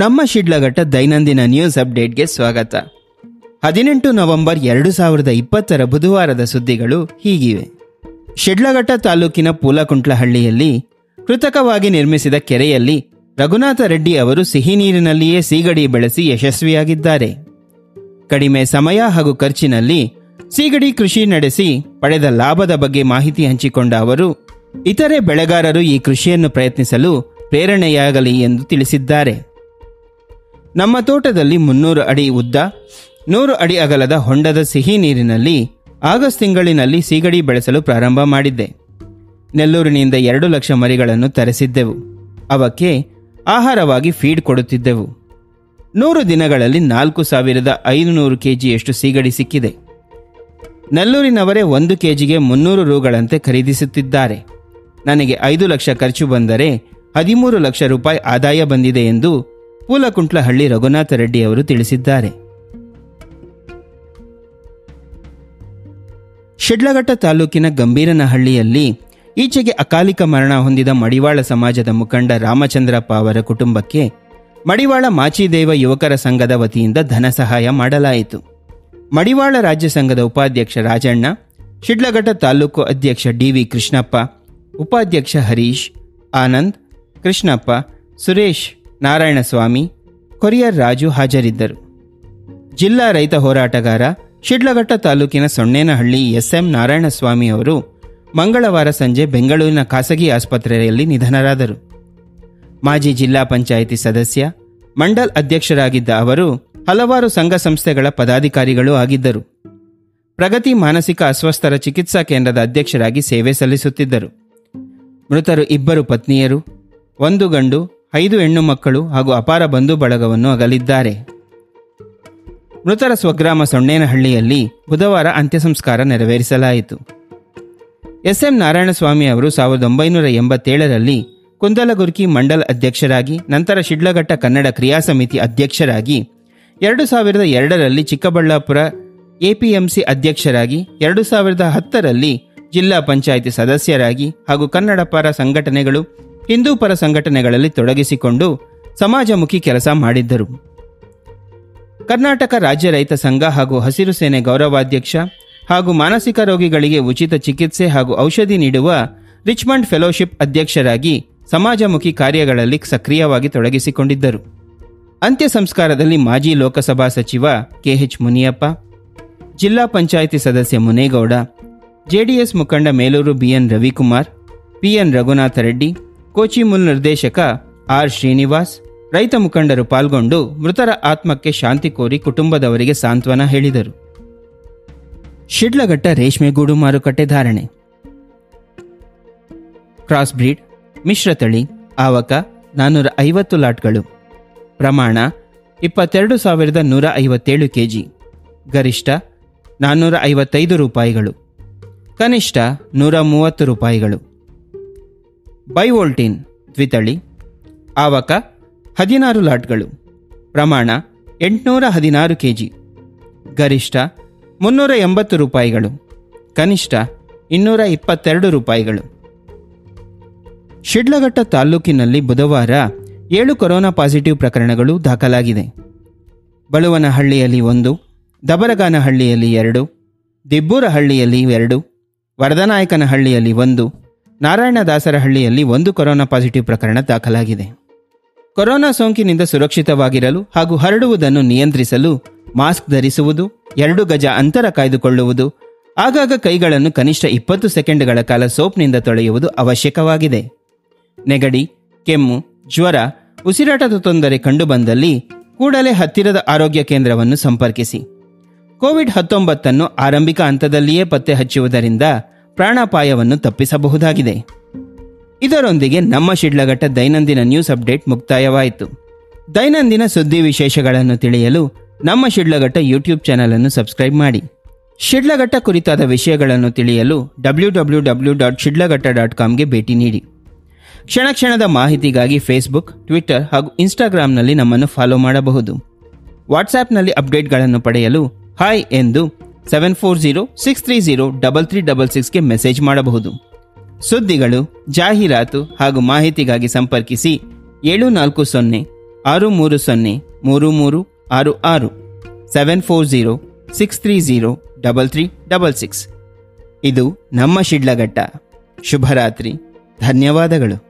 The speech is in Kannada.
ನಮ್ಮ ಶಿಡ್ಲಘಟ್ಟ ದೈನಂದಿನ ನ್ಯೂಸ್ ಅಪ್ಡೇಟ್ಗೆ ಸ್ವಾಗತ. ಹದಿನೆಂಟು ನವೆಂಬರ್ ಎರಡು ಸಾವಿರದ ಇಪ್ಪತ್ತರ ಬುಧವಾರದ ಸುದ್ದಿಗಳು ಹೀಗಿವೆ. ಶಿಡ್ಲಘಟ್ಟ ತಾಲೂಕಿನ ಪೂಲಕುಂಟ್ಲಹಳ್ಳಿಯಲ್ಲಿ ಕೃತಕವಾಗಿ ನಿರ್ಮಿಸಿದ ಕೆರೆಯಲ್ಲಿ ರಘುನಾಥ ರೆಡ್ಡಿ ಅವರು ಸಿಹಿ ನೀರಿನಲ್ಲಿಯೇ ಸೀಗಡಿ ಬೆಳೆಸಿ ಯಶಸ್ವಿಯಾಗಿದ್ದಾರೆ. ಕಡಿಮೆ ಸಮಯ ಹಾಗೂ ಖರ್ಚಿನಲ್ಲಿ ಸೀಗಡಿ ಕೃಷಿ ನಡೆಸಿ ಪಡೆದ ಲಾಭದ ಬಗ್ಗೆ ಮಾಹಿತಿ ಹಂಚಿಕೊಂಡ ಅವರು, ಇತರೆ ಬೆಳೆಗಾರರು ಈ ಕೃಷಿಯನ್ನು ಪ್ರಯತ್ನಿಸಲು ಪ್ರೇರಣೆಯಾಗಲಿ ಎಂದು ತಿಳಿಸಿದ್ದಾರೆ. ನಮ್ಮ ತೋಟದಲ್ಲಿ ಮುನ್ನೂರು ಅಡಿ ಉದ್ದ, ನೂರು ಅಡಿ ಅಗಲದ ಹೊಂಡದ ಸಿಹಿ ನೀರಿನಲ್ಲಿ ಆಗಸ್ಟ್ ತಿಂಗಳಿನಲ್ಲಿ ಸೀಗಡಿ ಬೆಳೆಸಲು ಪ್ರಾರಂಭ ಮಾಡಿದ್ದೆ. ನೆಲ್ಲೂರಿನಿಂದ ಎರಡು ಲಕ್ಷ ಮರಿಗಳನ್ನು ತರಿಸಿದ್ದೆವು. ಅವಕ್ಕೆ ಆಹಾರವಾಗಿ ಫೀಡ್ ಕೊಡುತ್ತಿದ್ದೆವು. ನೂರು ದಿನಗಳಲ್ಲಿ ನಾಲ್ಕು ಸಾವಿರದ ಐದುನೂರು ಕೆಜಿಯಷ್ಟು ಸೀಗಡಿ ಸಿಕ್ಕಿದೆ. ನೆಲ್ಲೂರಿನವರೇ ಒಂದು ಕೆಜಿಗೆ ಮುನ್ನೂರು ರೂಗಳಂತೆ ಖರೀದಿಸುತ್ತಿದ್ದಾರೆ. ನನಗೆ ಐದು ಲಕ್ಷ ಖರ್ಚು ಬಂದರೆ ಹದಿಮೂರು ಲಕ್ಷ ರೂಪಾಯಿ ಆದಾಯ ಬಂದಿದೆ ಎಂದು ಪೂಲಕುಂಟ್ಲಹಳ್ಳಿ ರಘುನಾಥ ರೆಡ್ಡಿ ಅವರು ತಿಳಿಸಿದ್ದಾರೆ. ಶಿಡ್ಲಘಟ್ಟ ತಾಲೂಕಿನ ಗಂಭೀರನಹಳ್ಳಿಯಲ್ಲಿ ಈಚೆಗೆ ಅಕಾಲಿಕ ಮರಣ ಹೊಂದಿದ ಮಡಿವಾಳ ಸಮಾಜದ ಮುಖಂಡ ರಾಮಚಂದ್ರಪ್ಪ ಅವರ ಕುಟುಂಬಕ್ಕೆ ಮಡಿವಾಳ ಮಾಚಿದೇವ ಯುವಕರ ಸಂಘದ ವತಿಯಿಂದ ಧನ ಸಹಾಯ ಮಾಡಲಾಯಿತು. ಮಡಿವಾಳ ರಾಜ್ಯ ಸಂಘದ ಉಪಾಧ್ಯಕ್ಷ ರಾಜಣ್ಣ, ಶಿಡ್ಲಘಟ್ಟ ತಾಲೂಕು ಅಧ್ಯಕ್ಷ ಡಿವಿ ಕೃಷ್ಣಪ್ಪ, ಉಪಾಧ್ಯಕ್ಷ ಹರೀಶ್, ಆನಂದ್, ಕೃಷ್ಣಪ್ಪ, ಸುರೇಶ್ ನಾರಾಯಣಸ್ವಾಮಿ, ಕೊರಿಯರ್ ರಾಜು ಹಾಜರಿದ್ದರು. ಜಿಲ್ಲಾ ರೈತ ಹೋರಾಟಗಾರ ಶಿಡ್ಲಘಟ್ಟ ತಾಲೂಕಿನ ಸೊಣ್ಣೇನಹಳ್ಳಿ ಎಸ್ಎಂ ನಾರಾಯಣಸ್ವಾಮಿ ಅವರು ಮಂಗಳವಾರ ಸಂಜೆ ಬೆಂಗಳೂರಿನ ಖಾಸಗಿ ಆಸ್ಪತ್ರೆಯಲ್ಲಿ ನಿಧನರಾದರು. ಮಾಜಿ ಜಿಲ್ಲಾ ಪಂಚಾಯಿತಿ ಸದಸ್ಯ, ಮಂಡಲ್ ಅಧ್ಯಕ್ಷರಾಗಿದ್ದ ಅವರು ಹಲವಾರು ಸಂಘ ಸಂಸ್ಥೆಗಳ ಪದಾಧಿಕಾರಿಗಳು ಆಗಿದ್ದರು. ಪ್ರಗತಿ ಮಾನಸಿಕ ಅಸ್ವಸ್ಥರ ಚಿಕಿತ್ಸಾ ಕೇಂದ್ರದ ಅಧ್ಯಕ್ಷರಾಗಿ ಸೇವೆ ಸಲ್ಲಿಸುತ್ತಿದ್ದರು. ಮೃತರು ಇಬ್ಬರು ಪತ್ನಿಯರು, ಒಂದು ಗಂಡು ಐದು ಹೆಣ್ಣು ಮಕ್ಕಳು ಹಾಗೂ ಅಪಾರ ಬಂಧು ಬಳಗವನ್ನು ಅಗಲಿದ್ದಾರೆ. ಮೃತರ ಸ್ವಗ್ರಾಮ ಸೊಣ್ಣೇನಹಳ್ಳಿಯಲ್ಲಿ ಬುಧವಾರ ಅಂತ್ಯಸಂಸ್ಕಾರ ನೆರವೇರಿಸಲಾಯಿತು. ಎಸ್ಎಂ ನಾರಾಯಣಸ್ವಾಮಿ ಅವರು ಸಾವಿರದ ಒಂಬೈನೂರ ಎಂಬತ್ತೇಳರಲ್ಲಿ ಕುಂದಲಗುರ್ಕಿ ಮಂಡಲ್ ಅಧ್ಯಕ್ಷರಾಗಿ, ನಂತರ ಶಿಡ್ಲಘಟ್ಟ ಕನ್ನಡ ಕ್ರಿಯಾ ಸಮಿತಿ ಅಧ್ಯಕ್ಷರಾಗಿ, ಎರಡು ಸಾವಿರದ ಎರಡರಲ್ಲಿ ಚಿಕ್ಕಬಳ್ಳಾಪುರ ಎಪಿಎಂಸಿ ಅಧ್ಯಕ್ಷರಾಗಿ, ಎರಡು ಸಾವಿರದ ಹತ್ತರಲ್ಲಿ ಜಿಲ್ಲಾ ಪಂಚಾಯಿತಿ ಸದಸ್ಯರಾಗಿ ಹಾಗೂ ಕನ್ನಡ ಪರ ಸಂಘಟನೆಗಳು ಹಿಂದೂ ಪರ ಸಂಘಟನೆಗಳಲ್ಲಿ ತೊಡಗಿಸಿಕೊಂಡು ಸಮಾಜಮುಖಿ ಕೆಲಸ ಮಾಡಿದ್ದರು. ಕರ್ನಾಟಕ ರಾಜ್ಯ ರೈತ ಸಂಘ ಹಾಗೂ ಹಸಿರು ಸೇನೆ ಗೌರವಾಧ್ಯಕ್ಷ ಹಾಗೂ ಮಾನಸಿಕ ರೋಗಿಗಳಿಗೆ ಉಚಿತ ಚಿಕಿತ್ಸೆ ಹಾಗೂ ಔಷಧಿ ನೀಡುವ ರಿಚ್ಮಂಡ್ ಫೆಲೋಶಿಪ್ ಅಧ್ಯಕ್ಷರಾಗಿ ಸಮಾಜಮುಖಿ ಕಾರ್ಯಗಳಲ್ಲಿ ಸಕ್ರಿಯವಾಗಿ ತೊಡಗಿಸಿಕೊಂಡಿದ್ದರು. ಅಂತ್ಯ ಸಂಸ್ಕಾರದಲ್ಲಿ ಮಾಜಿ ಲೋಕಸಭಾ ಸಚಿವ ಕೆಎಚ್ ಮುನಿಯಪ್ಪ, ಜಿಲ್ಲಾ ಪಂಚಾಯಿತಿ ಸದಸ್ಯ ಮುನೇಗೌಡ, ಜೆಡಿಎಸ್ ಮುಖಂಡ Melur B N Ravikumar, P N Raghunatha Reddy Kochimul ನಿರ್ದೇಶಕ ಆರ್ ಶ್ರೀನಿವಾಸ್, ರೈತ ಮುಖಂಡರು ಪಾಲ್ಗೊಂಡು ಮೃತರ ಆತ್ಮಕ್ಕೆ ಶಾಂತಿ ಕೋರಿ ಕುಟುಂಬದವರಿಗೆ ಸಾಂತ್ವನ ಹೇಳಿದರು. ಶಿಡ್ಲಘಟ್ಟ ರೇಷ್ಮೆಗೂಡು ಮಾರುಕಟ್ಟೆ ಧಾರಣೆ. ಕ್ರಾಸ್ ಬ್ರೀಡ್ ಮಿಶ್ರತಳಿ ಆವಕ ನಾನ್ನೂರ ಐವತ್ತು ಲಾಟ್ಗಳು. ಪ್ರಮಾಣ ಇಪ್ಪತ್ತೆರಡು ಸಾವಿರದ ನೂರ ಐವತ್ತೇಳು ಕೆಜಿ. ಗರಿಷ್ಠ ನಾನ್ನೂರ ಐವತ್ತೈದು ರೂಪಾಯಿಗಳು. ಕನಿಷ್ಠ ನೂರ ಮೂವತ್ತು ರೂಪಾಯಿಗಳು. ಬೈವೋಲ್ಟೀನ್ ದ್ವಿತಳಿ. ಆವಕ ಹದಿನಾರು ಲಾಟ್ಗಳು. ಪ್ರಮಾಣ ಎಂಟುನೂರ ಹದಿನಾರು ಕೆಜಿ. ಗರಿಷ್ಠ ಮುನ್ನೂರ ಎಂಬತ್ತು ರೂಪಾಯಿಗಳು. ಕನಿಷ್ಠ ಇನ್ನೂರ ಇಪ್ಪತ್ತೆರಡು ರೂಪಾಯಿಗಳು. ಶಿಡ್ಲಘಟ್ಟ ತಾಲ್ಲೂಕಿನಲ್ಲಿ ಬುಧವಾರ ಏಳು ಕೊರೋನಾ ಪಾಸಿಟಿವ್ ಪ್ರಕರಣಗಳು ದಾಖಲಾಗಿದೆ. ಬಳುವನಹಳ್ಳಿಯಲ್ಲಿ ಒಂದು, ದಬರಗಾನಹಳ್ಳಿಯಲ್ಲಿ ಎರಡು, ದಿಬ್ಬೂರಹಳ್ಳಿಯಲ್ಲಿ ಎರಡು, ವರದನಾಯಕನಹಳ್ಳಿಯಲ್ಲಿ ಒಂದು ನಾರಾಯಣದಾಸರಹಳ್ಳಿಯಲ್ಲಿ ಒಂದು ಕೊರೋನಾ ಪಾಸಿಟಿವ್ ಪ್ರಕರಣ ದಾಖಲಾಗಿದೆ. ಕೊರೋನಾ ಸೋಂಕಿನಿಂದ ಸುರಕ್ಷಿತವಾಗಿರಲು ಹಾಗೂ ಹರಡುವುದನ್ನು ನಿಯಂತ್ರಿಸಲು ಮಾಸ್ಕ್ ಧರಿಸುವುದು, ಎರಡು ಗಜ ಅಂತರ ಕಾಯ್ದುಕೊಳ್ಳುವುದು, ಆಗಾಗ ಕೈಗಳನ್ನು ಕನಿಷ್ಠ ಇಪ್ಪತ್ತು ಸೆಕೆಂಡ್ಗಳ ಕಾಲ ಸೋಪ್ನಿಂದ ತೊಳೆಯುವುದು ಅವಶ್ಯಕವಾಗಿದೆ. ನೆಗಡಿ, ಕೆಮ್ಮು, ಜ್ವರ, ಉಸಿರಾಟದ ತೊಂದರೆ ಕಂಡುಬಂದಲ್ಲಿ ಕೂಡಲೇ ಹತ್ತಿರದ ಆರೋಗ್ಯ ಕೇಂದ್ರವನ್ನು ಸಂಪರ್ಕಿಸಿ. ಕೋವಿಡ್ ಹತ್ತೊಂಬತ್ತನ್ನು ಆರಂಭಿಕ ಹಂತದಲ್ಲಿಯೇ ಪತ್ತೆ ಹಚ್ಚುವುದರಿಂದ ಪ್ರಾಣಾಪಾಯವನ್ನು ತಪ್ಪಿಸಬಹುದಾಗಿದೆ. ಇದರೊಂದಿಗೆ ನಮ್ಮ ಶಿಡ್ಲಘಟ್ಟ ದೈನಂದಿನ ನ್ಯೂಸ್ ಅಪ್ಡೇಟ್ ಮುಕ್ತಾಯವಾಯಿತು. ದೈನಂದಿನ ಸುದ್ದಿ ವಿಶೇಷಗಳನ್ನು ತಿಳಿಯಲು ನಮ್ಮ ಶಿಡ್ಲಘಟ್ಟ ಯೂಟ್ಯೂಬ್ ಚಾನೆಲ್ ಅನ್ನು ಸಬ್ಸ್ಕ್ರೈಬ್ ಮಾಡಿ. ಶಿಡ್ಲಘಟ್ಟ ಕುರಿತಾದ ವಿಷಯಗಳನ್ನು ತಿಳಿಯಲು W W W dot Sidlaghatta dot ಕಾಮ್ಗೆ ಭೇಟಿ ನೀಡಿ. ಕ್ಷಣ ಕ್ಷಣದ ಮಾಹಿತಿಗಾಗಿ ಫೇಸ್ಬುಕ್ ಟ್ವಿಟರ್ ಹಾಗೂ ಇನ್ಸ್ಟಾಗ್ರಾಂನಲ್ಲಿ ನಮ್ಮನ್ನು ಫಾಲೋ ಮಾಡಬಹುದು. ವಾಟ್ಸ್ಆ್ಯಪ್ನಲ್ಲಿ ಅಪ್ಡೇಟ್ಗಳನ್ನು ಪಡೆಯಲು ಹಾಯ್ ಎಂದು seven four zero six three zero double three double ಸಿಕ್ಸ್ಗೆ message ಮಾಡಬಹುದು. ಸುದ್ದಿಗಳು, ಜಾಹೀರಾತು ಹಾಗೂ ಮಾಹಿತಿಗಾಗಿ ಸಂಪರ್ಕಿಸಿ ಏಳು ನಾಲ್ಕು ಸೊನ್ನೆ ಆರು ಮೂರು ಸೊನ್ನೆ ಮೂರು ಮೂರು ಆರು ಆರು seven four zero six three zero double three double six ಇದು ನಮ್ಮ ಶಿಡ್ಲಘಟ್ಟ. ಶುಭರಾತ್ರಿ. ಧನ್ಯವಾದಗಳು.